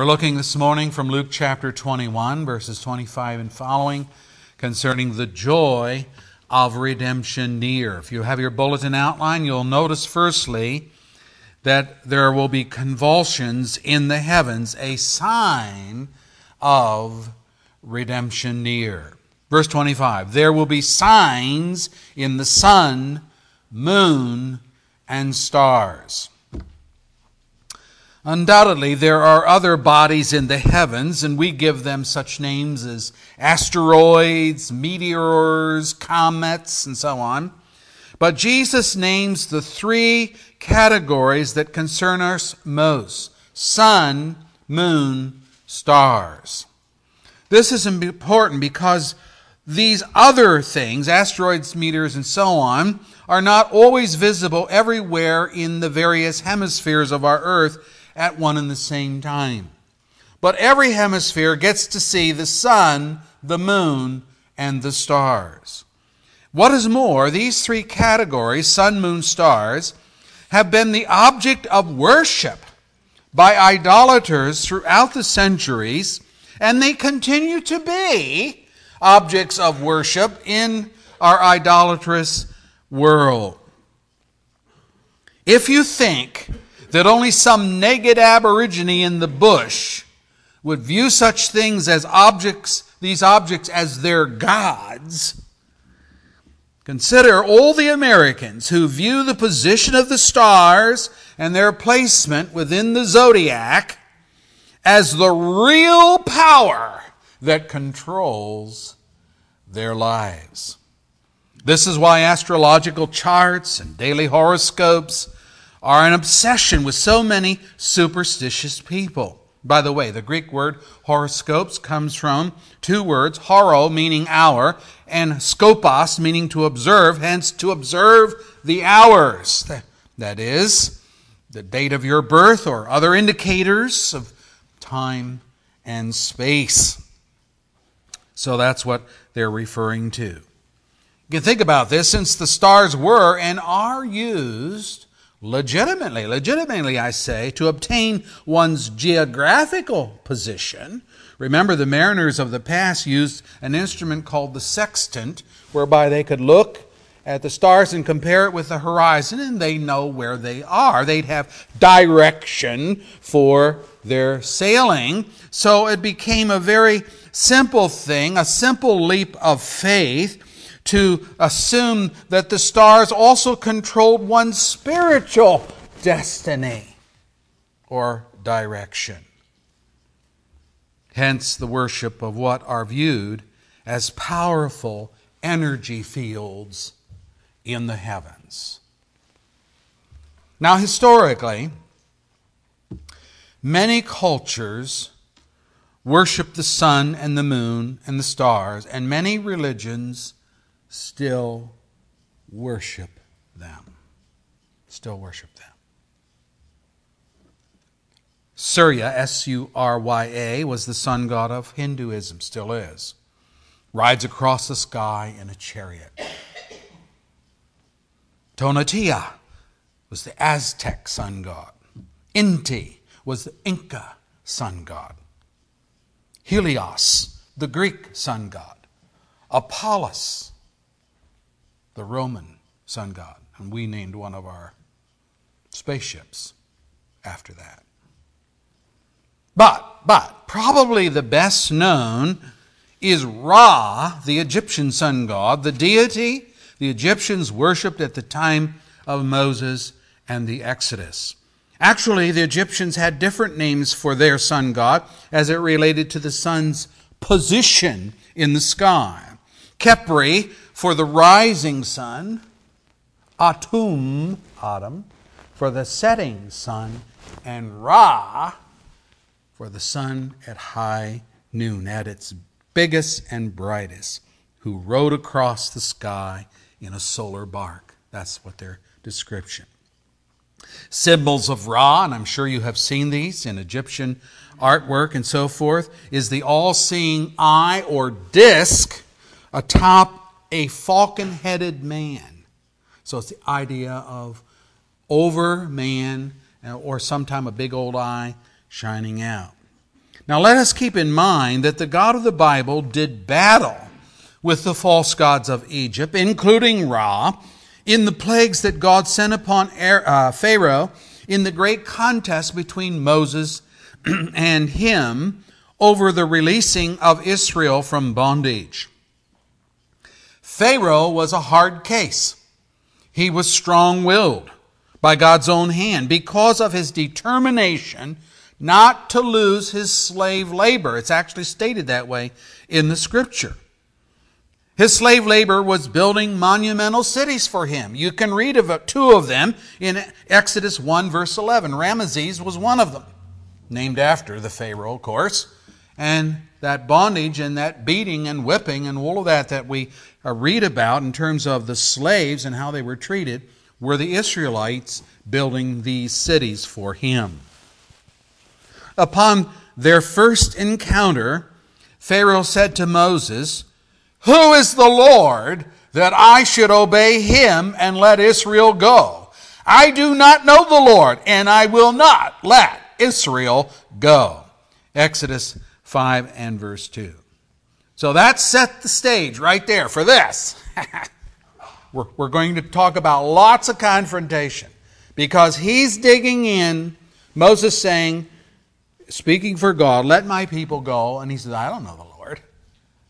We're looking this morning from Luke chapter 21, verses 25 and following, concerning the joy of redemption near. If you have your bulletin outline, you'll notice firstly that there will be convulsions in the heavens, a sign of redemption near. Verse 25 There will be signs in the sun, moon, and stars. Undoubtedly, there are other bodies in the heavens, and we give them such names as asteroids, meteors, comets, and so on. But Jesus names the three categories that concern us most sun, moon, stars. This is important because these other things, asteroids, meteors, and so on, are not always visible everywhere in the various hemispheres of our earth at one and the same time. But every hemisphere gets to see the sun, the moon, and the stars. What is more, these three categories, sun, moon, stars, have been the object of worship by idolaters throughout the centuries, and they continue to be objects of worship in our idolatrous world. If you think that only some naked aborigine in the bush would view such things as objects, these objects as their gods. Consider all the Americans who view the position of the stars and their placement within the zodiac as the real power that controls their lives. This is why astrological charts and daily horoscopes are an obsession with so many superstitious people. By the way, the Greek word horoscopes comes from two words, horo meaning hour, and skopos meaning to observe, hence to observe the hours. That is, the date of your birth or other indicators of time and space. So that's what they're referring to. You can think about this since the stars were and are used legitimately, legitimately, I say, to obtain one's geographical position. Remember, the mariners of the past used an instrument called the sextant, whereby they could look at the stars and compare it with the horizon, and they know where they are. They'd have direction for their sailing. So it became a very simple thing, a simple leap of faith to assume that the stars also controlled one's spiritual destiny or direction. Hence, the worship of what are viewed as powerful energy fields in the heavens. Now, historically, many cultures worship the sun and the moon and the stars, and many religions still worship them. Still worship them. Surya, S U R Y A, was the sun god of Hinduism, still is. Rides across the sky in a chariot. Tonatiuh was the Aztec sun god. Inti was the Inca sun god. Helios, the Greek sun god. Apollos, the Roman sun god, and we named one of our spaceships after that. But, but, probably the best known is Ra, the Egyptian sun god, the deity the Egyptians worshipped at the time of Moses and the Exodus. Actually, the Egyptians had different names for their sun god as it related to the sun's position in the sky. Khepri for the rising sun, Atum, autumn, for the setting sun, and Ra for the sun at high noon, at its biggest and brightest, who rode across the sky in a solar bark. That's what their description. Symbols of Ra, and I'm sure you have seen these in Egyptian artwork and so forth, is the all seeing eye or disc atop a falcon headed man. So it's the idea of over man or sometime a big old eye shining out. Now let us keep in mind that the God of the Bible did battle with the false gods of Egypt, including Ra, in the plagues that God sent upon uh, Pharaoh in the great contest between Moses and him over the releasing of Israel from bondage. Pharaoh was a hard case. He was strong willed by God's own hand because of his determination not to lose his slave labor. It's actually stated that way in the scripture. His slave labor was building monumental cities for him. You can read of two of them in Exodus 1, verse 11. Ramesses was one of them, named after the Pharaoh, of course. And that bondage and that beating and whipping and all of that that we read about in terms of the slaves and how they were treated were the Israelites building these cities for him. Upon their first encounter, Pharaoh said to Moses, Who is the Lord that I should obey him and let Israel go? I do not know the Lord, and I will not let Israel go. Exodus 5 and verse 2. So that set the stage right there for this. we're, we're going to talk about lots of confrontation because he's digging in. Moses saying, speaking for God, let my people go. And he says, I don't know the Lord.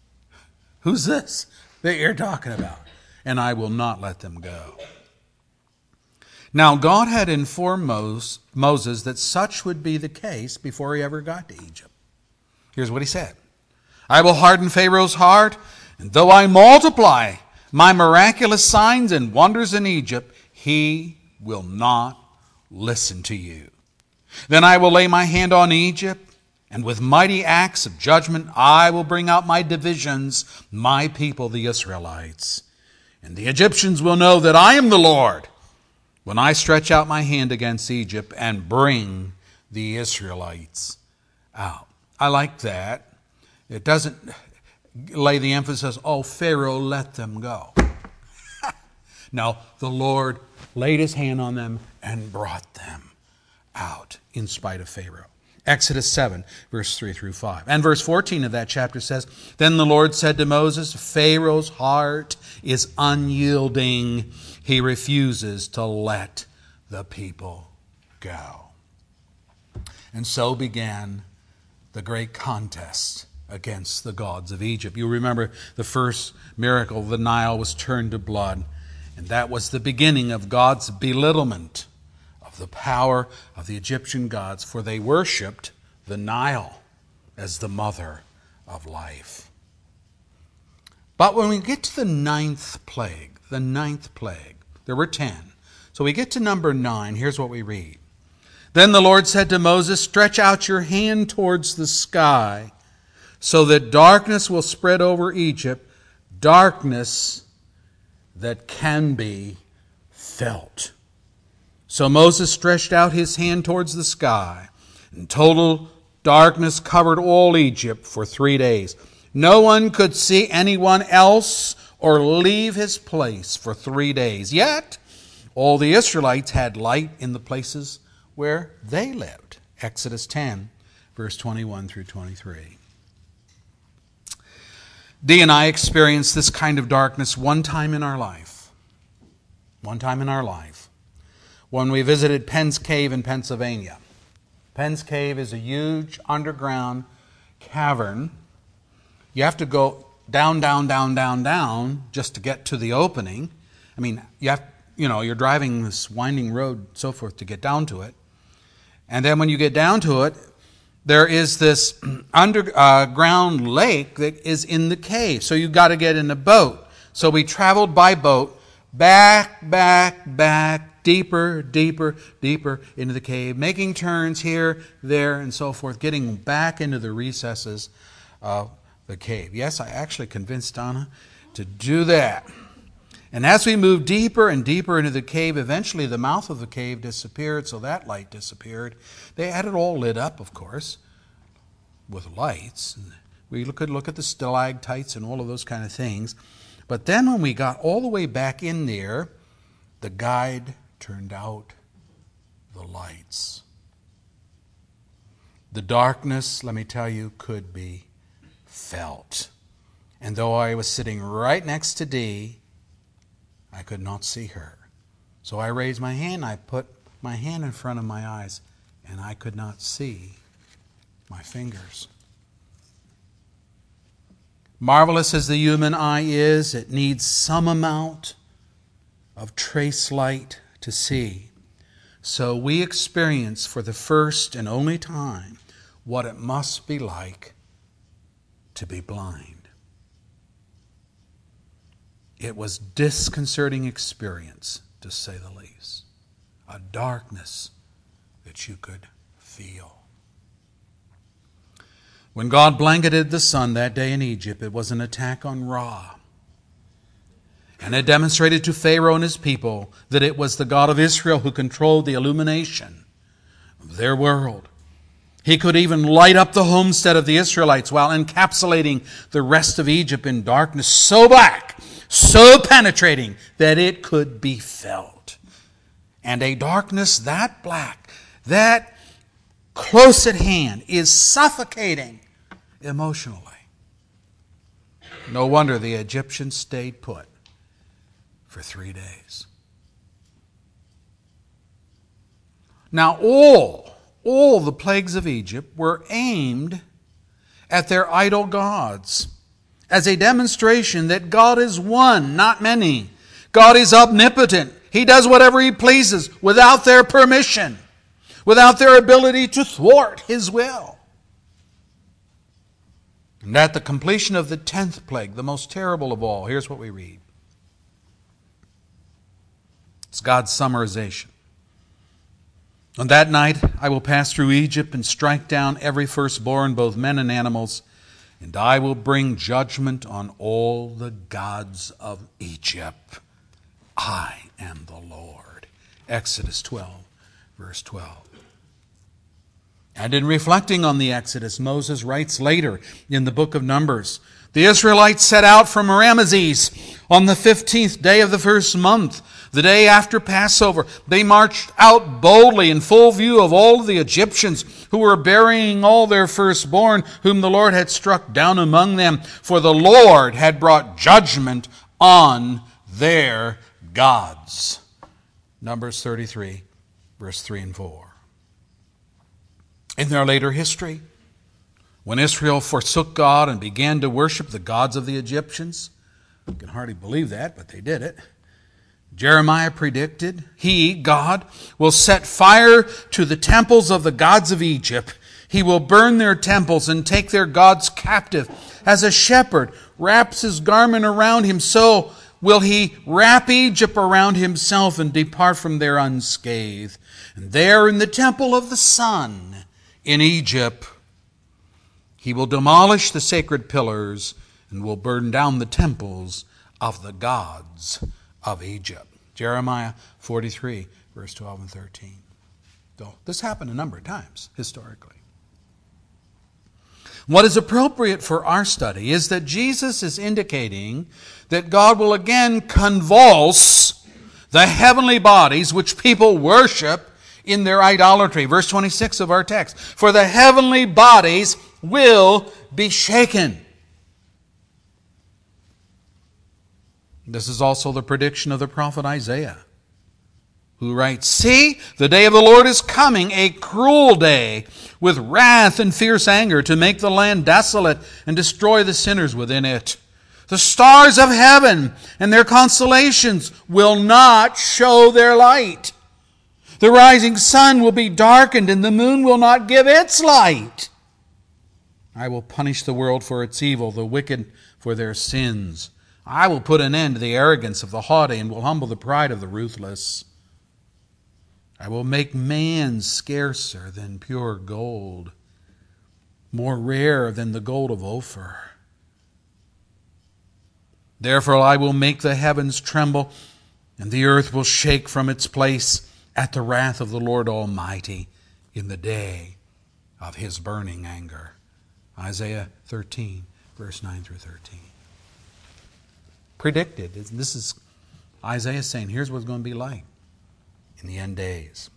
Who's this that you're talking about? And I will not let them go. Now, God had informed Moses that such would be the case before he ever got to Egypt. Here's what he said I will harden Pharaoh's heart, and though I multiply my miraculous signs and wonders in Egypt, he will not listen to you. Then I will lay my hand on Egypt, and with mighty acts of judgment I will bring out my divisions, my people, the Israelites. And the Egyptians will know that I am the Lord when I stretch out my hand against Egypt and bring the Israelites out. I like that. It doesn't lay the emphasis, oh, Pharaoh, let them go. no, the Lord laid his hand on them and brought them out in spite of Pharaoh. Exodus 7, verse 3 through 5. And verse 14 of that chapter says Then the Lord said to Moses, Pharaoh's heart is unyielding. He refuses to let the people go. And so began the great contest against the gods of Egypt. You remember the first miracle, the Nile was turned to blood. And that was the beginning of God's belittlement of the power of the Egyptian gods, for they worshiped the Nile as the mother of life. But when we get to the ninth plague, the ninth plague, there were ten. So we get to number nine. Here's what we read. Then the Lord said to Moses, Stretch out your hand towards the sky, so that darkness will spread over Egypt, darkness that can be felt. So Moses stretched out his hand towards the sky, and total darkness covered all Egypt for three days. No one could see anyone else or leave his place for three days. Yet, all the Israelites had light in the places where they lived. Exodus 10, verse 21 through 23. Dee and I experienced this kind of darkness one time in our life. One time in our life. When we visited Penn's Cave in Pennsylvania. Penn's Cave is a huge underground cavern. You have to go down, down, down, down, down just to get to the opening. I mean, you have, you know, you're driving this winding road, so forth, to get down to it. And then when you get down to it, there is this underground uh, lake that is in the cave. So you've got to get in a boat. So we traveled by boat back, back, back, deeper, deeper, deeper into the cave, making turns here, there, and so forth, getting back into the recesses of the cave. Yes, I actually convinced Donna to do that. And as we moved deeper and deeper into the cave, eventually the mouth of the cave disappeared, so that light disappeared. They had it all lit up, of course, with lights. We could look at the stalactites and all of those kind of things. But then when we got all the way back in there, the guide turned out the lights. The darkness, let me tell you, could be felt. And though I was sitting right next to Dee, I could not see her. So I raised my hand, I put my hand in front of my eyes, and I could not see my fingers. Marvelous as the human eye is, it needs some amount of trace light to see. So we experience for the first and only time what it must be like to be blind. It was disconcerting experience to say the least. A darkness that you could feel. When God blanketed the sun that day in Egypt, it was an attack on Ra. And it demonstrated to Pharaoh and his people that it was the God of Israel who controlled the illumination of their world. He could even light up the homestead of the Israelites while encapsulating the rest of Egypt in darkness so black, so penetrating that it could be felt. And a darkness that black, that close at hand, is suffocating emotionally. No wonder the Egyptians stayed put for three days. Now, all, all the plagues of Egypt were aimed at their idol gods as a demonstration that God is one, not many. God is omnipotent. He does whatever He pleases without their permission, without their ability to thwart His will. And at the completion of the tenth plague, the most terrible of all, here's what we read it's God's summarization. On that night I will pass through Egypt and strike down every firstborn, both men and animals, and I will bring judgment on all the gods of Egypt. I am the Lord. Exodus 12, verse 12. And in reflecting on the Exodus, Moses writes later in the book of Numbers the Israelites set out from Ramesses on the 15th day of the first month, the day after Passover. They marched out boldly in full view of all the Egyptians who were burying all their firstborn, whom the Lord had struck down among them, for the Lord had brought judgment on their gods. Numbers 33, verse 3 and 4 in their later history. When Israel forsook God and began to worship the gods of the Egyptians, you can hardly believe that, but they did it. Jeremiah predicted, He, God, will set fire to the temples of the gods of Egypt. He will burn their temples and take their gods captive. As a shepherd wraps his garment around him, so will he wrap Egypt around himself and depart from there unscathed. And there in the temple of the sun, in Egypt. He will demolish the sacred pillars and will burn down the temples of the gods of Egypt. Jeremiah 43, verse 12 and 13. So this happened a number of times historically. What is appropriate for our study is that Jesus is indicating that God will again convulse the heavenly bodies which people worship in their idolatry. Verse 26 of our text. For the heavenly bodies will be shaken. This is also the prediction of the prophet Isaiah, who writes See, the day of the Lord is coming, a cruel day, with wrath and fierce anger, to make the land desolate and destroy the sinners within it. The stars of heaven and their constellations will not show their light. The rising sun will be darkened, and the moon will not give its light. I will punish the world for its evil, the wicked for their sins. I will put an end to the arrogance of the haughty, and will humble the pride of the ruthless. I will make man scarcer than pure gold, more rare than the gold of Ophir. Therefore, I will make the heavens tremble, and the earth will shake from its place at the wrath of the Lord Almighty in the day of his burning anger. Isaiah 13, verse 9 through 13. Predicted. This is Isaiah saying, here's what it's going to be like in the end days.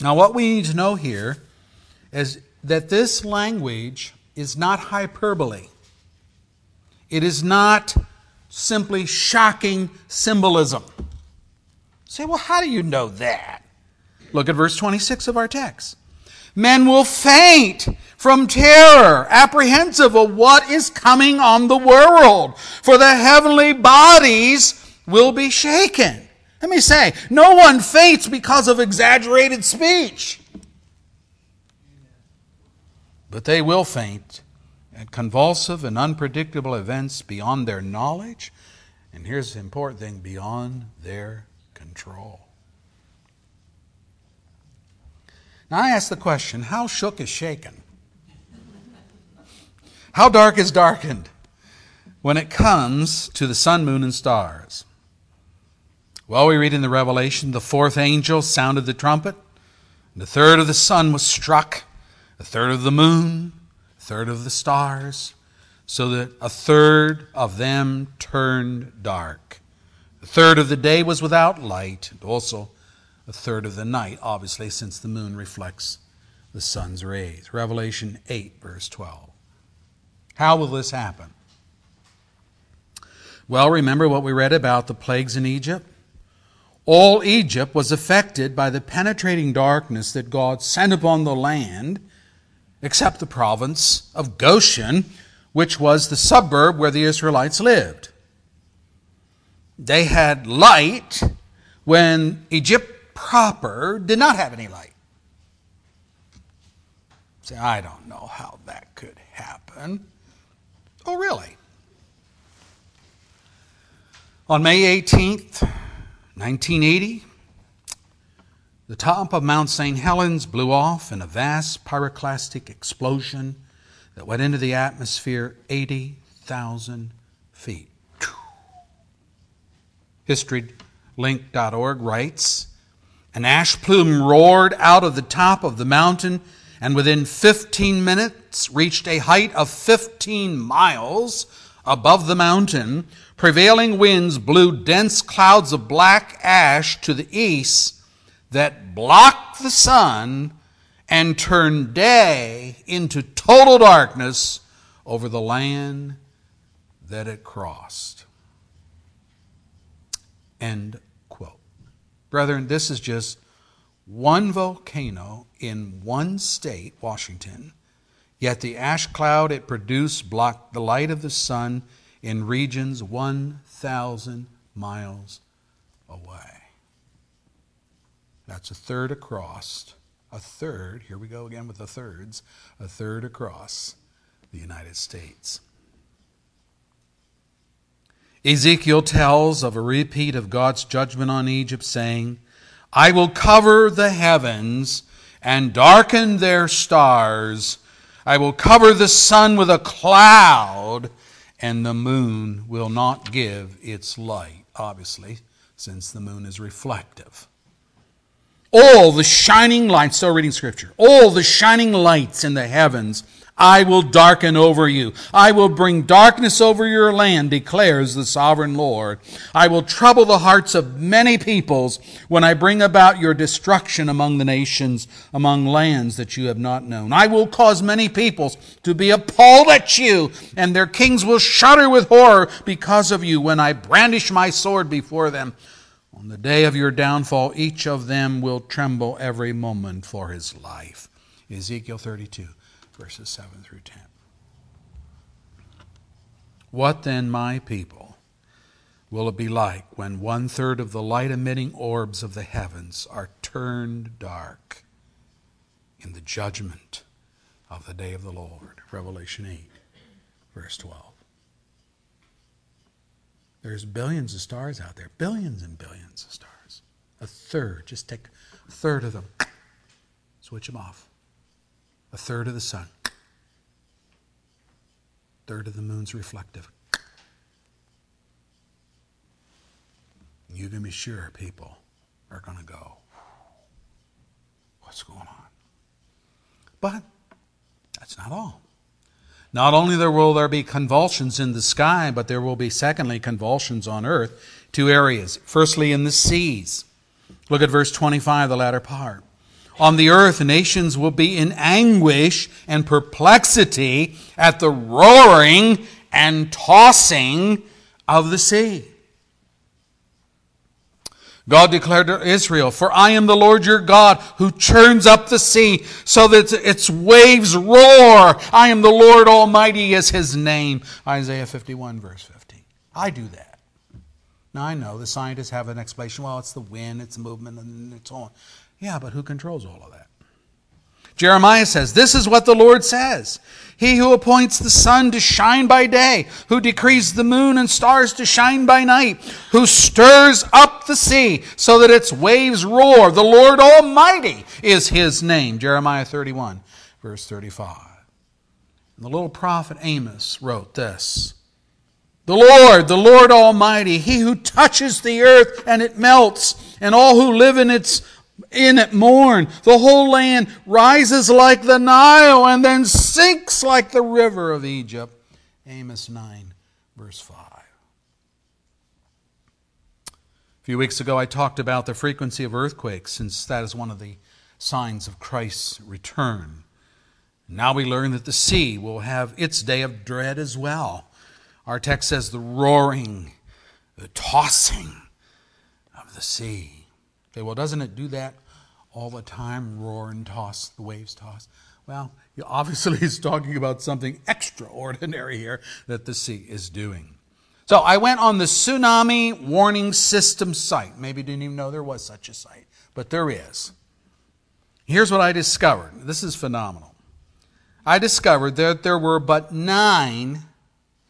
Now, what we need to know here is that this language is not hyperbole. It is not simply shocking symbolism. Say, well, how do you know that? Look at verse 26 of our text. Men will faint from terror, apprehensive of what is coming on the world, for the heavenly bodies will be shaken. Let me say, no one faints because of exaggerated speech. But they will faint at convulsive and unpredictable events beyond their knowledge, and here's the important thing beyond their control. Now I ask the question how shook is shaken? How dark is darkened when it comes to the sun, moon, and stars? Well, we read in the Revelation the fourth angel sounded the trumpet, and a third of the sun was struck, a third of the moon, a third of the stars, so that a third of them turned dark. A third of the day was without light, and also a third of the night, obviously, since the moon reflects the sun's rays. Revelation 8, verse 12. How will this happen? Well, remember what we read about the plagues in Egypt? All Egypt was affected by the penetrating darkness that God sent upon the land, except the province of Goshen, which was the suburb where the Israelites lived. They had light when Egypt proper did not have any light. Say, I don't know how that could happen. Oh, really? On May 18th, 1980, the top of Mount St. Helens blew off in a vast pyroclastic explosion that went into the atmosphere 80,000 feet. HistoryLink.org writes An ash plume roared out of the top of the mountain and within 15 minutes reached a height of 15 miles above the mountain. Prevailing winds blew dense clouds of black ash to the east that blocked the sun and turned day into total darkness over the land that it crossed. End. Brethren, this is just one volcano in one state, Washington, yet the ash cloud it produced blocked the light of the sun in regions 1,000 miles away. That's a third across, a third, here we go again with the thirds, a third across the United States. Ezekiel tells of a repeat of God's judgment on Egypt, saying, I will cover the heavens and darken their stars. I will cover the sun with a cloud, and the moon will not give its light, obviously, since the moon is reflective. All the shining lights, still reading scripture, all the shining lights in the heavens I will darken over you. I will bring darkness over your land, declares the sovereign Lord. I will trouble the hearts of many peoples when I bring about your destruction among the nations, among lands that you have not known. I will cause many peoples to be appalled at you, and their kings will shudder with horror because of you when I brandish my sword before them. On the day of your downfall, each of them will tremble every moment for his life. Ezekiel 32 verses 7 through 10. What then, my people, will it be like when one third of the light emitting orbs of the heavens are turned dark in the judgment of the day of the Lord? Revelation 8, verse 12. There's billions of stars out there, billions and billions of stars. A third, just take a third of them, switch them off a third of the sun, third of the moon's reflective. You can be sure people are going to go, What's going on? But that's not all. Not only there will there be convulsions in the sky, but there will be, secondly, convulsions on earth. Two areas. Firstly, in the seas. Look at verse 25, the latter part. On the earth, nations will be in anguish and perplexity at the roaring and tossing of the sea. God declared to Israel, For I am the Lord your God who churns up the sea so that its waves roar. I am the Lord Almighty is his name. Isaiah 51, verse 15. I do that. Now I know the scientists have an explanation. Well, it's the wind, it's the movement, and it's on. Yeah, but who controls all of that? Jeremiah says, This is what the Lord says. He who appoints the sun to shine by day, who decrees the moon and stars to shine by night, who stirs up the sea so that its waves roar. The Lord Almighty is his name. Jeremiah 31, verse 35. And the little prophet Amos wrote this The Lord, the Lord Almighty, he who touches the earth and it melts, and all who live in its in it mourn. The whole land rises like the Nile and then sinks like the river of Egypt. Amos 9, verse 5. A few weeks ago, I talked about the frequency of earthquakes, since that is one of the signs of Christ's return. Now we learn that the sea will have its day of dread as well. Our text says the roaring, the tossing of the sea. Okay, well, doesn't it do that all the time? Roar and toss, the waves toss. Well, obviously, he's talking about something extraordinary here that the sea is doing. So I went on the Tsunami Warning System site. Maybe didn't even know there was such a site, but there is. Here's what I discovered. This is phenomenal. I discovered that there were but nine,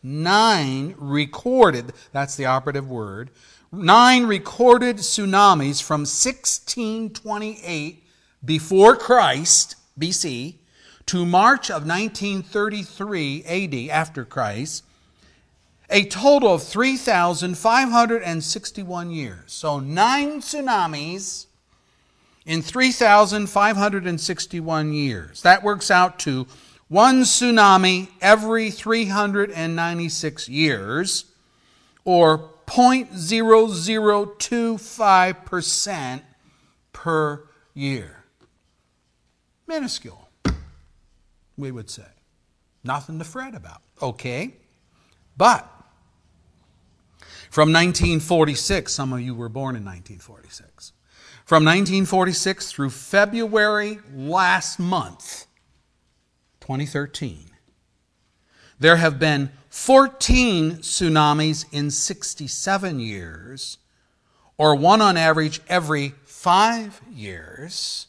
nine recorded, that's the operative word, nine recorded tsunamis from 1628 before Christ, BC, to March of 1933 AD, after Christ, a total of 3,561 years. So nine tsunamis in 3,561 years. That works out to one tsunami every 396 years, or 0.0025% per year. Minuscule, we would say. Nothing to fret about. Okay. But from 1946, some of you were born in 1946. From 1946 through February last month, 2013, there have been 14 tsunamis in 67 years, or one on average every five years.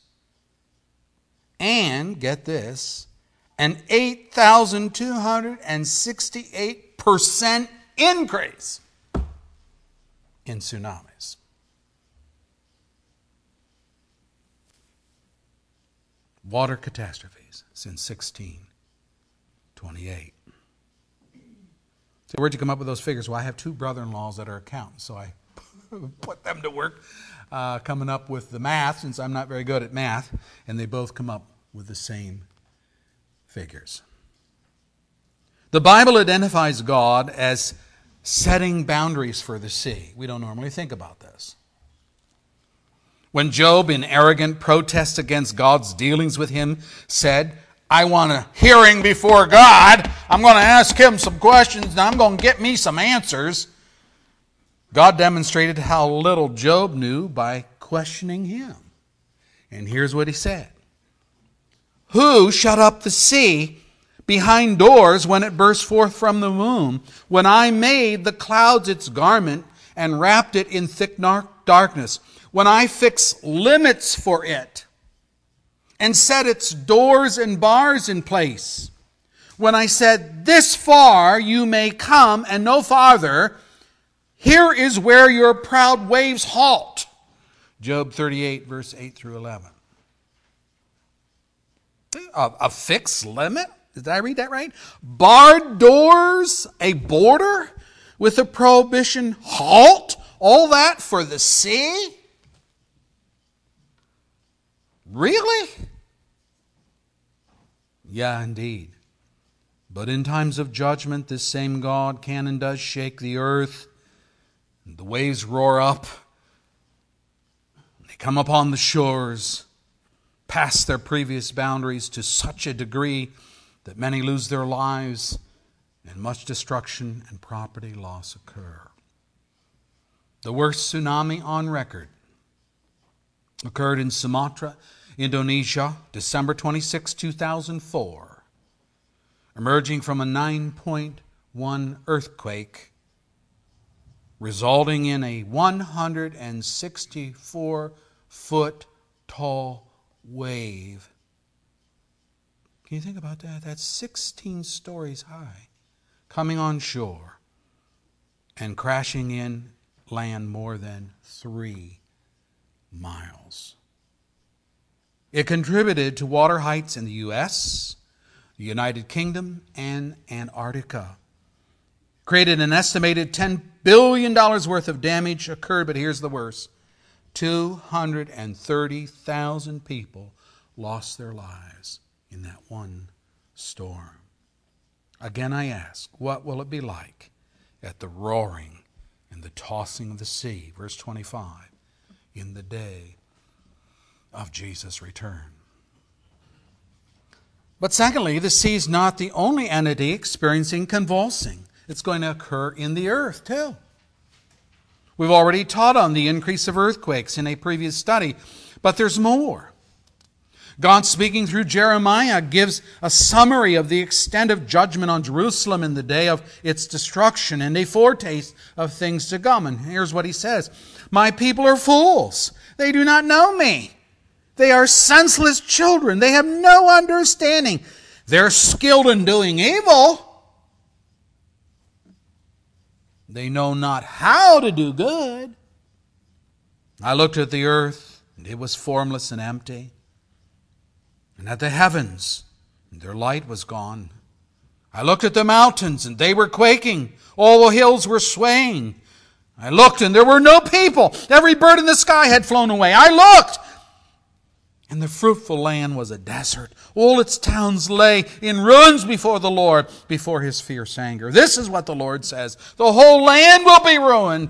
And get this, an 8,268% increase in tsunamis. Water catastrophes since 1628. So where'd you come up with those figures? Well, I have two brother-in-laws that are accountants, so I put them to work uh, coming up with the math, since I'm not very good at math, and they both come up with the same figures. The Bible identifies God as setting boundaries for the sea. We don't normally think about this. When Job, in arrogant protest against God's dealings with him, said, I want a hearing before God. I'm going to ask him some questions and I'm going to get me some answers. God demonstrated how little Job knew by questioning him. And here's what he said Who shut up the sea behind doors when it burst forth from the womb? When I made the clouds its garment and wrapped it in thick darkness? When I fixed limits for it? And set its doors and bars in place. When I said, This far you may come and no farther, here is where your proud waves halt. Job 38, verse 8 through 11. A, a fixed limit? Did I read that right? Barred doors, a border with a prohibition halt? All that for the sea? Really? Yeah, indeed. But in times of judgment, this same God can and does shake the earth, and the waves roar up, they come upon the shores, past their previous boundaries to such a degree that many lose their lives and much destruction and property loss occur. The worst tsunami on record occurred in Sumatra, Indonesia, December 26, 2004, emerging from a 9.1 earthquake, resulting in a 164 foot tall wave. Can you think about that? That's 16 stories high, coming on shore and crashing in land more than three miles. It contributed to water heights in the U.S., the United Kingdom, and Antarctica. Created an estimated $10 billion worth of damage occurred, but here's the worst 230,000 people lost their lives in that one storm. Again, I ask, what will it be like at the roaring and the tossing of the sea? Verse 25 in the day of Jesus' return. But secondly, the sea is not the only entity experiencing convulsing. It's going to occur in the earth too. We've already taught on the increase of earthquakes in a previous study, but there's more. God, speaking through Jeremiah, gives a summary of the extent of judgment on Jerusalem in the day of its destruction and a foretaste of things to come. And here's what he says My people are fools. They do not know me. They are senseless children. They have no understanding. They're skilled in doing evil. They know not how to do good. I looked at the earth, and it was formless and empty, and at the heavens, and their light was gone. I looked at the mountains, and they were quaking. All the hills were swaying. I looked, and there were no people. Every bird in the sky had flown away. I looked, and the fruitful land was a desert. All its towns lay in ruins before the Lord, before his fierce anger. This is what the Lord says The whole land will be ruined,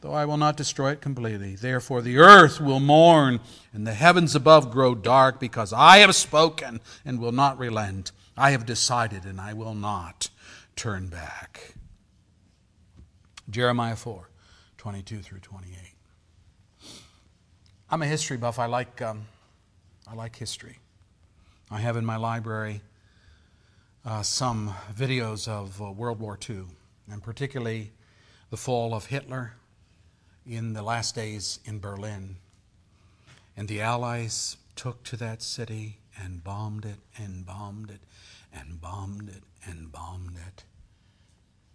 though I will not destroy it completely. Therefore, the earth will mourn, and the heavens above grow dark, because I have spoken and will not relent. I have decided, and I will not turn back. Jeremiah 4 22 through 28. I'm a history buff. I like. Um, I like history. I have in my library uh, some videos of uh, World War II, and particularly the fall of Hitler in the last days in Berlin. And the Allies took to that city and bombed it and bombed it and bombed it and bombed it.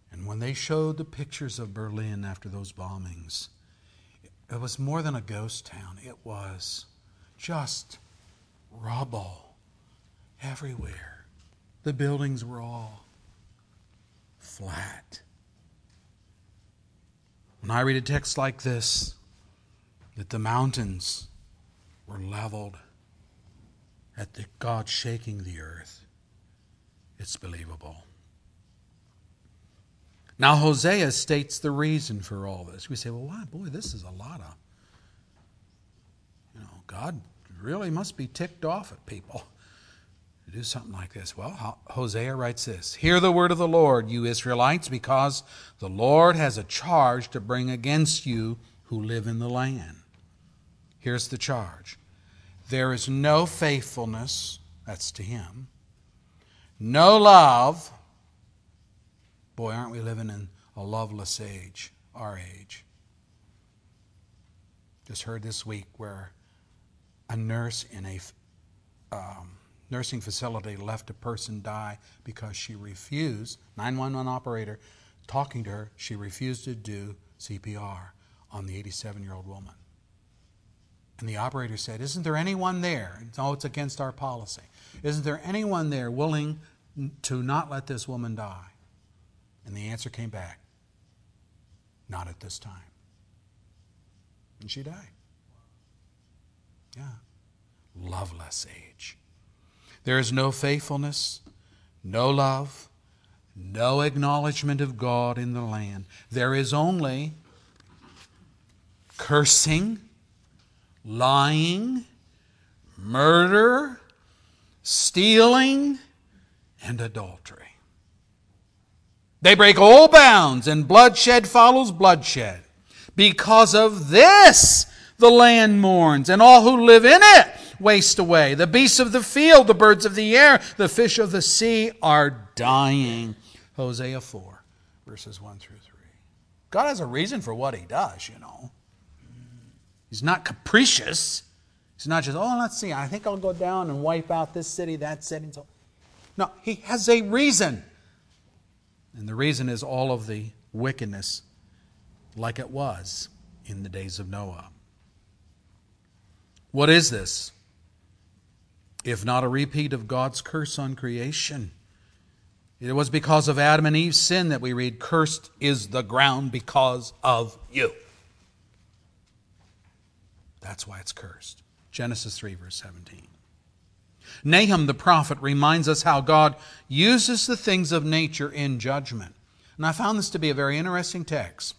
And when they showed the pictures of Berlin after those bombings, it was more than a ghost town. It was just rubble everywhere. The buildings were all flat. When I read a text like this, that the mountains were leveled at the God shaking the earth, it's believable. Now, Hosea states the reason for all this. We say, well, why? Boy, this is a lot of, you know, God really must be ticked off at people to do something like this. Well, Hosea writes this Hear the word of the Lord, you Israelites, because the Lord has a charge to bring against you who live in the land. Here's the charge there is no faithfulness, that's to him, no love. Boy, aren't we living in a loveless age, our age. Just heard this week where a nurse in a um, nursing facility left a person die because she refused, 911 operator talking to her, she refused to do CPR on the 87 year old woman. And the operator said, Isn't there anyone there? No, it's against our policy. Isn't there anyone there willing to not let this woman die? And the answer came back, Not at this time. And she died. Yeah. Loveless age. There is no faithfulness, no love, no acknowledgement of God in the land. There is only cursing, lying, murder, stealing, and adultery. They break all bounds, and bloodshed follows bloodshed. Because of this, the land mourns, and all who live in it waste away. The beasts of the field, the birds of the air, the fish of the sea are dying. Hosea 4, verses 1 through 3. God has a reason for what he does, you know. He's not capricious. He's not just, oh, let's see, I think I'll go down and wipe out this city, that city. So. No, he has a reason. And the reason is all of the wickedness like it was in the days of Noah. What is this? If not a repeat of God's curse on creation. It was because of Adam and Eve's sin that we read, Cursed is the ground because of you. That's why it's cursed. Genesis 3, verse 17. Nahum the prophet reminds us how God uses the things of nature in judgment. And I found this to be a very interesting text.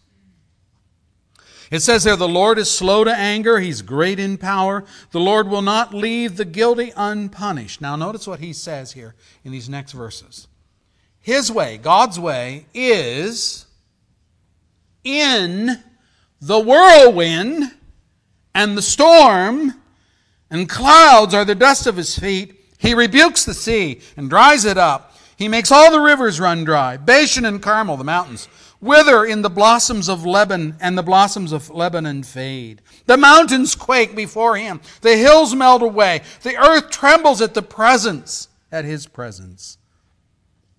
It says there, the Lord is slow to anger, he's great in power. The Lord will not leave the guilty unpunished. Now, notice what he says here in these next verses. His way, God's way, is in the whirlwind and the storm and clouds are the dust of his feet. He rebukes the sea and dries it up. He makes all the rivers run dry. Bashan and Carmel, the mountains, wither in the blossoms of Lebanon, and the blossoms of Lebanon fade. The mountains quake before him. The hills melt away. The earth trembles at the presence, at his presence.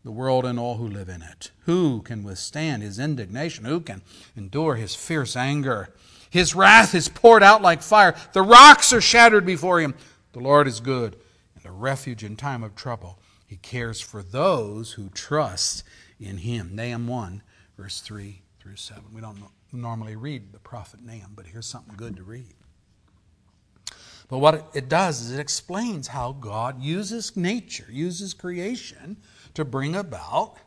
The world and all who live in it. Who can withstand his indignation? Who can endure his fierce anger? His wrath is poured out like fire. The rocks are shattered before him. The Lord is good and a refuge in time of trouble. He cares for those who trust in him. Nahum 1, verse 3 through 7. We don't normally read the prophet Nahum, but here's something good to read. But what it does is it explains how God uses nature, uses creation to bring about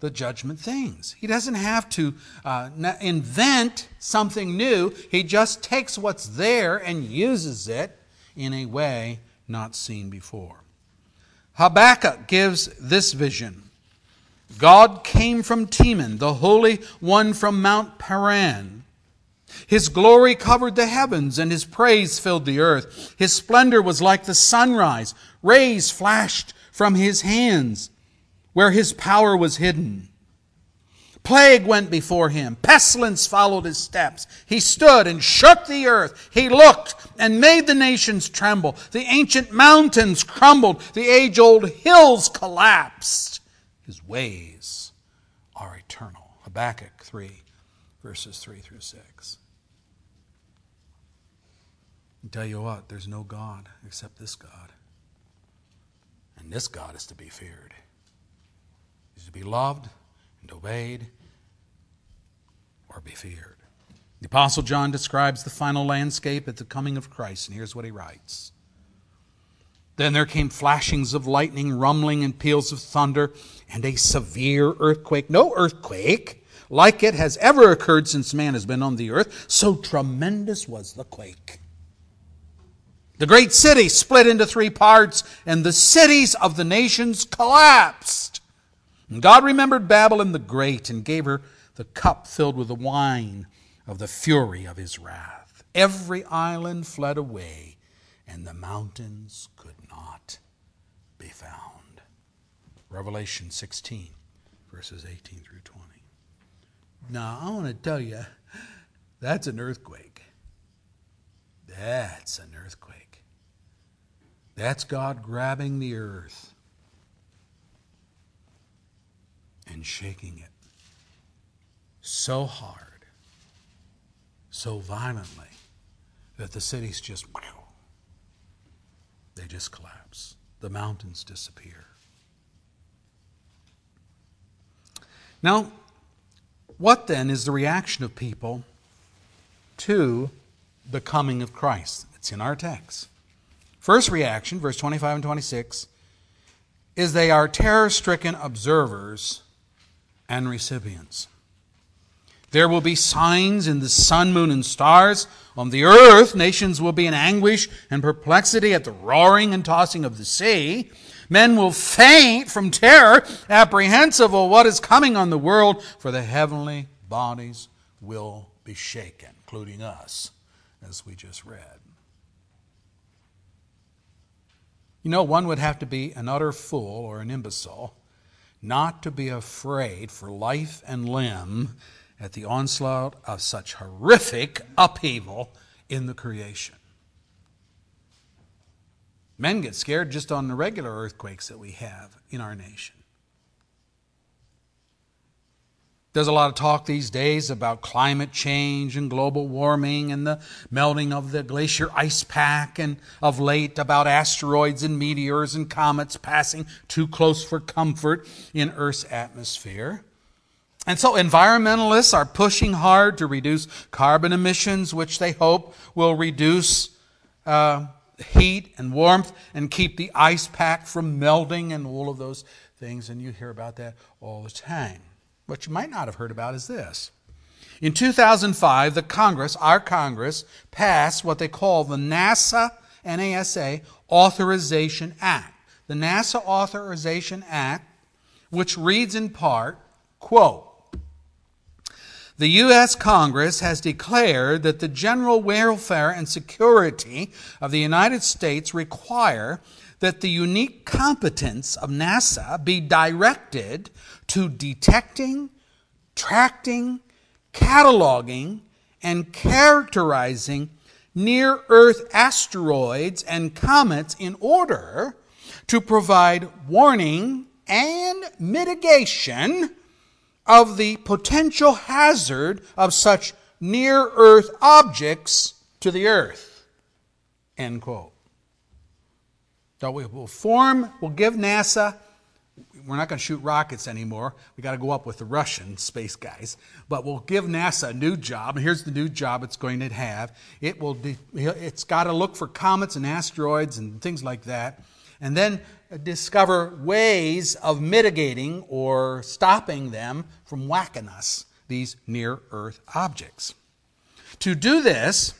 the judgment things. He doesn't have to uh, invent something new, he just takes what's there and uses it in a way not seen before. Habakkuk gives this vision God came from Teman, the Holy One from Mount Paran. His glory covered the heavens, and his praise filled the earth. His splendor was like the sunrise. Rays flashed from his hands where his power was hidden. Plague went before him. Pestilence followed his steps. He stood and shook the earth. He looked and made the nations tremble. The ancient mountains crumbled. The age old hills collapsed. His ways are eternal. Habakkuk 3, verses 3 through 6. I tell you what, there's no God except this God. And this God is to be feared He's to be loved and obeyed or be feared. The Apostle John describes the final landscape at the coming of Christ, and here's what he writes. Then there came flashings of lightning, rumbling, and peals of thunder, and a severe earthquake. No earthquake like it has ever occurred since man has been on the earth. So tremendous was the quake. The great city split into three parts, and the cities of the nations collapsed. And God remembered Babylon the Great and gave her the cup filled with the wine of the fury of his wrath. Every island fled away, and the mountains could be found. Revelation 16, verses 18 through 20. Now, I want to tell you, that's an earthquake. That's an earthquake. That's God grabbing the earth and shaking it so hard, so violently, that the cities just, they just collapse. The mountains disappear. Now, what then is the reaction of people to the coming of Christ? It's in our text. First reaction, verse 25 and 26, is they are terror stricken observers and recipients. There will be signs in the sun, moon, and stars. On the earth, nations will be in anguish and perplexity at the roaring and tossing of the sea. Men will faint from terror, apprehensive of what is coming on the world, for the heavenly bodies will be shaken, including us, as we just read. You know, one would have to be an utter fool or an imbecile not to be afraid for life and limb at the onslaught of such horrific upheaval in the creation. Men get scared just on the regular earthquakes that we have in our nation. There's a lot of talk these days about climate change and global warming and the melting of the glacier ice pack, and of late about asteroids and meteors and comets passing too close for comfort in Earth's atmosphere. And so environmentalists are pushing hard to reduce carbon emissions, which they hope will reduce uh, heat and warmth and keep the ice pack from melting and all of those things. And you hear about that all the time. What you might not have heard about is this. In 2005, the Congress, our Congress, passed what they call the NASA, NASA Authorization Act. The NASA Authorization Act, which reads in part, quote, the U.S. Congress has declared that the general welfare and security of the United States require that the unique competence of NASA be directed to detecting, tracking, cataloging, and characterizing near Earth asteroids and comets in order to provide warning and mitigation of the potential hazard of such near Earth objects to the Earth. End quote. So we will form, we'll give NASA, we're not going to shoot rockets anymore. We got to go up with the Russian space guys. But we'll give NASA a new job. And here's the new job it's going to have. It will, it's got to look for comets and asteroids and things like that. And then discover ways of mitigating or stopping them from whacking us, these near Earth objects. To do this,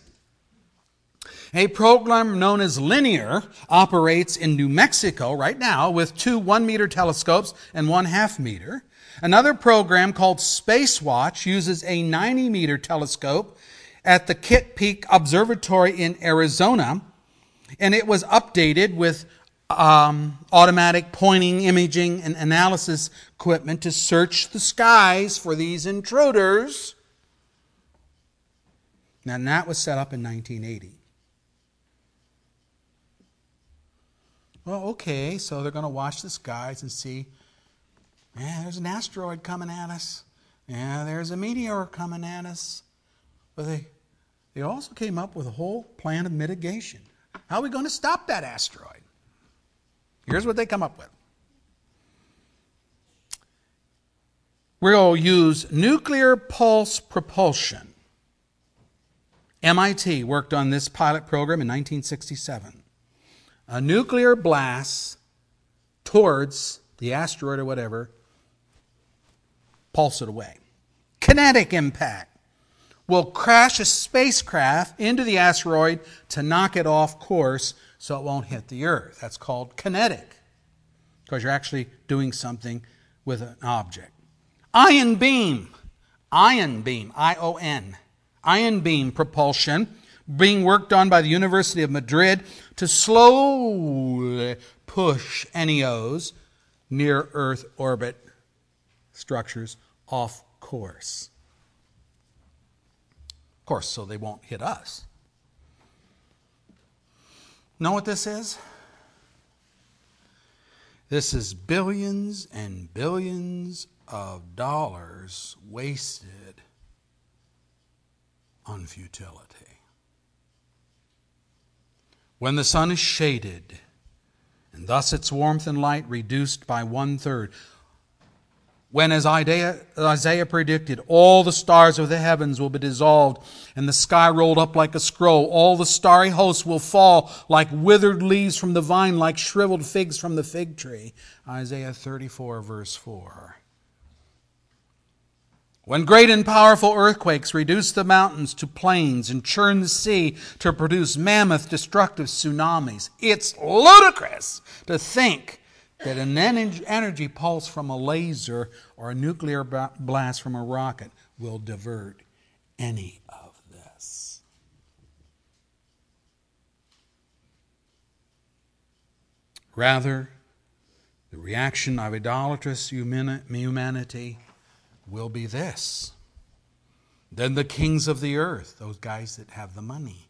a program known as Linear operates in New Mexico right now with two one meter telescopes and one half meter. Another program called Space Watch uses a 90 meter telescope at the Kitt Peak Observatory in Arizona, and it was updated with um, automatic pointing, imaging, and analysis equipment to search the skies for these intruders. Now, that was set up in 1980. Well, okay, so they're going to watch the skies and see, yeah, there's an asteroid coming at us. Yeah, there's a meteor coming at us. But they, they also came up with a whole plan of mitigation. How are we going to stop that asteroid? Here's what they come up with. We'll use nuclear pulse propulsion. MIT worked on this pilot program in 1967 a nuclear blast towards the asteroid or whatever, pulse it away. Kinetic impact will crash a spacecraft into the asteroid to knock it off course so it won't hit the Earth. That's called kinetic, because you're actually doing something with an object. Ion beam, ion beam, I O N, ion beam propulsion being worked on by the University of Madrid to slowly push NEOs, near Earth orbit structures, off course. Of course, so they won't hit us. Know what this is? This is billions and billions of dollars wasted on futility. When the sun is shaded, and thus its warmth and light reduced by one third, when, as Isaiah, predicted, all the stars of the heavens will be dissolved, and the sky rolled up like a scroll, all the starry hosts will fall like withered leaves from the vine, like shriveled figs from the fig tree. Isaiah 34, verse 4. When great and powerful earthquakes reduce the mountains to plains and churn the sea to produce mammoth destructive tsunamis, it's ludicrous to think that an energy pulse from a laser or a nuclear blast from a rocket will divert any of this. Rather, the reaction of idolatrous humanity will be this. Then the kings of the earth, those guys that have the money,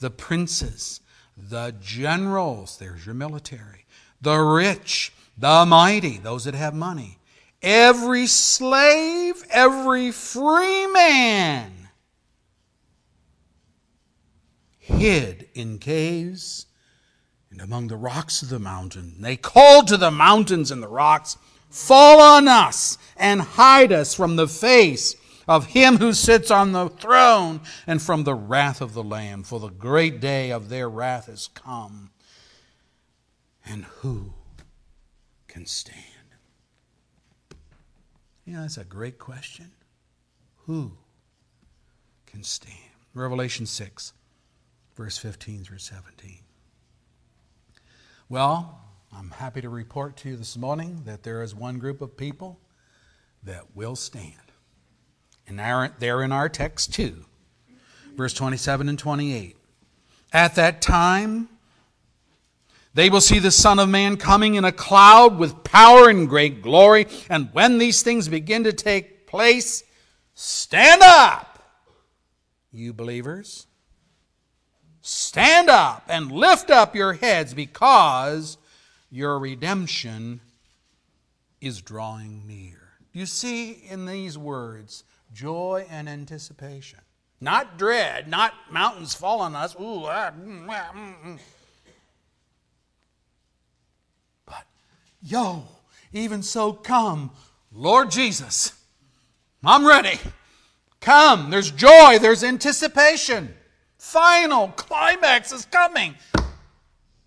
the princes, the generals, there's your military, the rich, the mighty, those that have money, every slave, every free man hid in caves and among the rocks of the mountain. They called to the mountains and the rocks, Fall on us and hide us from the face of him who sits on the throne and from the wrath of the Lamb, for the great day of their wrath is come. And who can stand? You know, that's a great question. Who can stand? Revelation 6, verse 15 through 17. Well, I'm happy to report to you this morning that there is one group of people that will stand. And they're in our text too. Verse 27 and 28. At that time, they will see the Son of Man coming in a cloud with power and great glory. And when these things begin to take place, stand up, you believers. Stand up and lift up your heads because your redemption is drawing near. You see in these words joy and anticipation. Not dread, not mountains fall on us. Ooh, ah, mm, ah, mm, mm. Yo, even so, come, Lord Jesus. I'm ready. Come. There's joy, there's anticipation. Final climax is coming.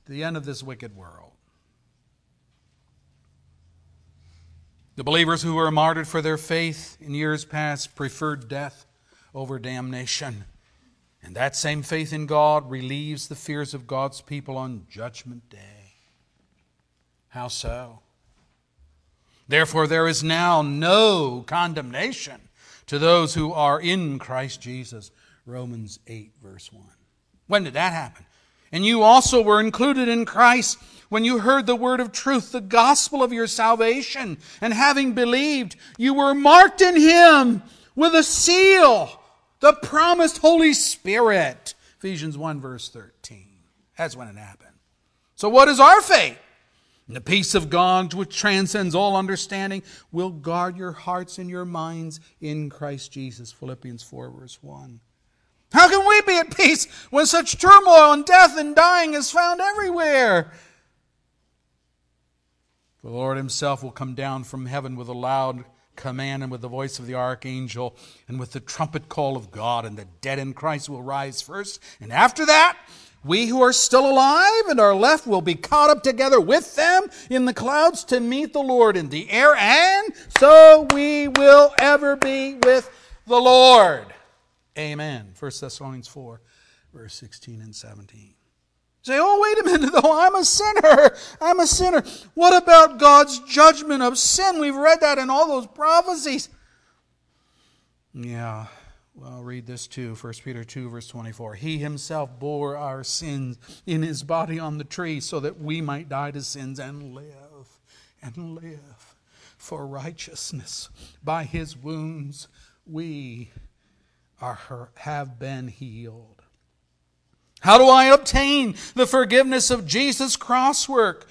The end of this wicked world. The believers who were martyred for their faith in years past preferred death over damnation. And that same faith in God relieves the fears of God's people on Judgment Day. How so? Therefore, there is now no condemnation to those who are in Christ Jesus. Romans 8, verse 1. When did that happen? And you also were included in Christ when you heard the word of truth, the gospel of your salvation. And having believed, you were marked in Him with a seal, the promised Holy Spirit. Ephesians 1, verse 13. That's when it happened. So, what is our fate? And the peace of God, which transcends all understanding, will guard your hearts and your minds in Christ Jesus. Philippians 4, verse 1. How can we be at peace when such turmoil and death and dying is found everywhere? For the Lord himself will come down from heaven with a loud command and with the voice of the archangel and with the trumpet call of God, and the dead in Christ will rise first. And after that, we who are still alive and are left will be caught up together with them in the clouds to meet the Lord in the air, and so we will ever be with the Lord. Amen. 1 Thessalonians 4, verse 16 and 17. Say, oh, wait a minute, though, I'm a sinner. I'm a sinner. What about God's judgment of sin? We've read that in all those prophecies. Yeah, well, read this too 1 Peter 2, verse 24. He himself bore our sins in his body on the tree so that we might die to sins and live, and live for righteousness. By his wounds we are, have been healed. How do I obtain the forgiveness of Jesus' crosswork?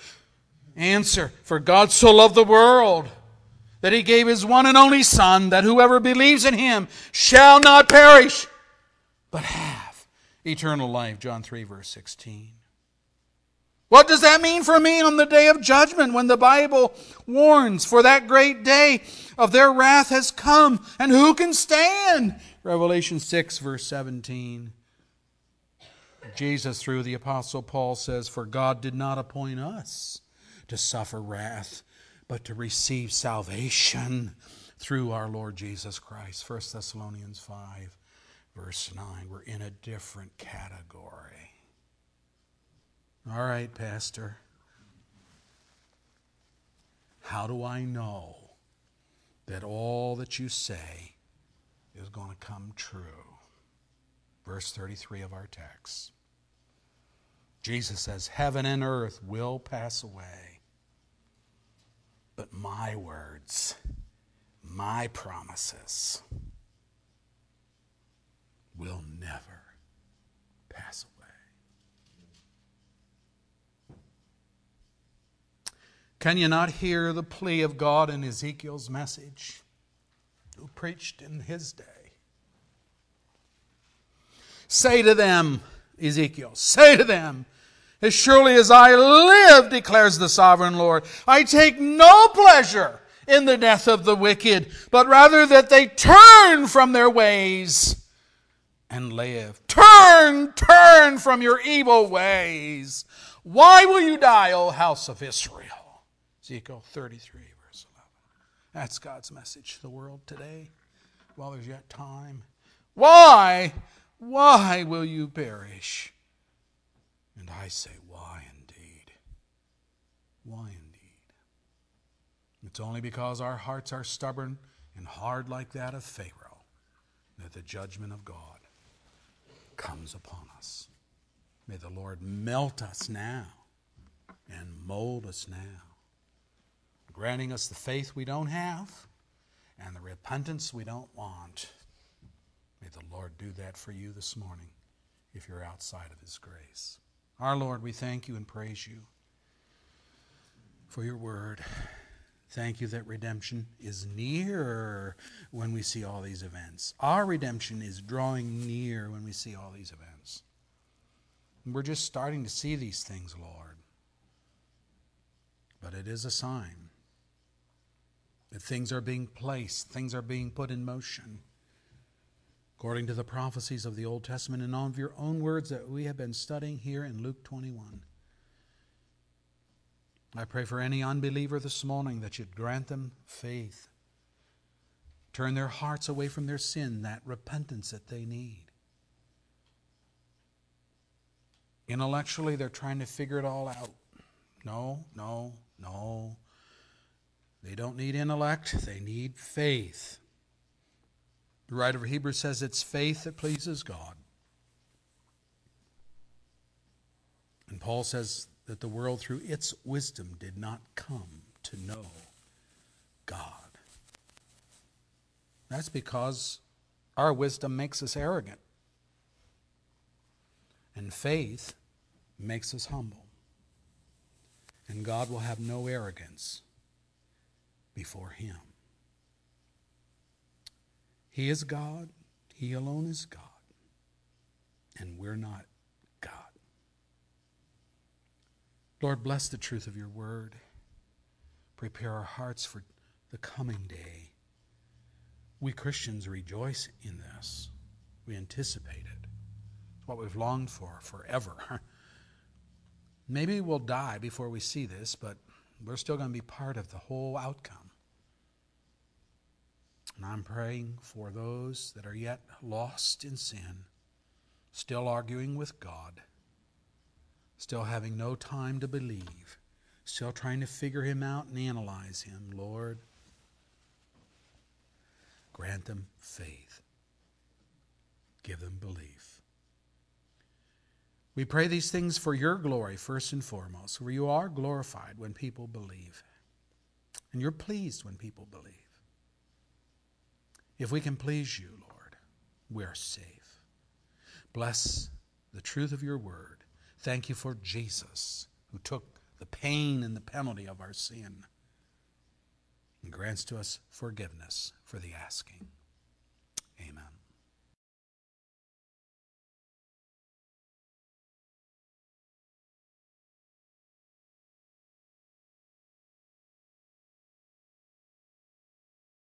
Answer For God so loved the world that he gave his one and only Son, that whoever believes in him shall not perish, but have eternal life. John 3, verse 16. What does that mean for me on the day of judgment when the Bible warns for that great day of their wrath has come? And who can stand? Revelation 6, verse 17. Jesus, through the Apostle Paul, says, For God did not appoint us to suffer wrath, but to receive salvation through our Lord Jesus Christ. 1 Thessalonians 5, verse 9. We're in a different category. All right, Pastor. How do I know that all that you say is going to come true? Verse 33 of our text. Jesus says, Heaven and earth will pass away, but my words, my promises will never pass away. Can you not hear the plea of God in Ezekiel's message, who preached in his day? Say to them, Ezekiel, say to them, as surely as I live, declares the sovereign Lord, I take no pleasure in the death of the wicked, but rather that they turn from their ways and live. Turn, turn from your evil ways. Why will you die, O house of Israel? Ezekiel 33, verse 11. That's God's message to the world today while there's yet time. Why, why will you perish? And I say, Why indeed? Why indeed? It's only because our hearts are stubborn and hard like that of Pharaoh that the judgment of God comes upon us. May the Lord melt us now and mold us now granting us the faith we don't have and the repentance we don't want. May the Lord do that for you this morning if you're outside of His grace. Our Lord, we thank you and praise you for your word. Thank you that redemption is near when we see all these events. Our redemption is drawing near when we see all these events. And we're just starting to see these things, Lord. But it is a sign that things are being placed, things are being put in motion. According to the prophecies of the Old Testament and of your own words that we have been studying here in Luke 21. I pray for any unbeliever this morning that you'd grant them faith. Turn their hearts away from their sin, that repentance that they need. Intellectually, they're trying to figure it all out. No, no, no. They don't need intellect, they need faith. The writer of Hebrews says it's faith that pleases God. And Paul says that the world, through its wisdom, did not come to know God. That's because our wisdom makes us arrogant, and faith makes us humble. And God will have no arrogance before Him. He is God, He alone is God, and we're not God. Lord, bless the truth of your word. Prepare our hearts for the coming day. We Christians rejoice in this. We anticipate it. It's what we've longed for forever. Maybe we'll die before we see this, but we're still going to be part of the whole outcome. And I'm praying for those that are yet lost in sin, still arguing with God, still having no time to believe, still trying to figure Him out and analyze Him. Lord, grant them faith, give them belief. We pray these things for your glory, first and foremost, where you are glorified when people believe. And you're pleased when people believe. If we can please you, Lord, we are safe. Bless the truth of your word. Thank you for Jesus, who took the pain and the penalty of our sin and grants to us forgiveness for the asking. Amen.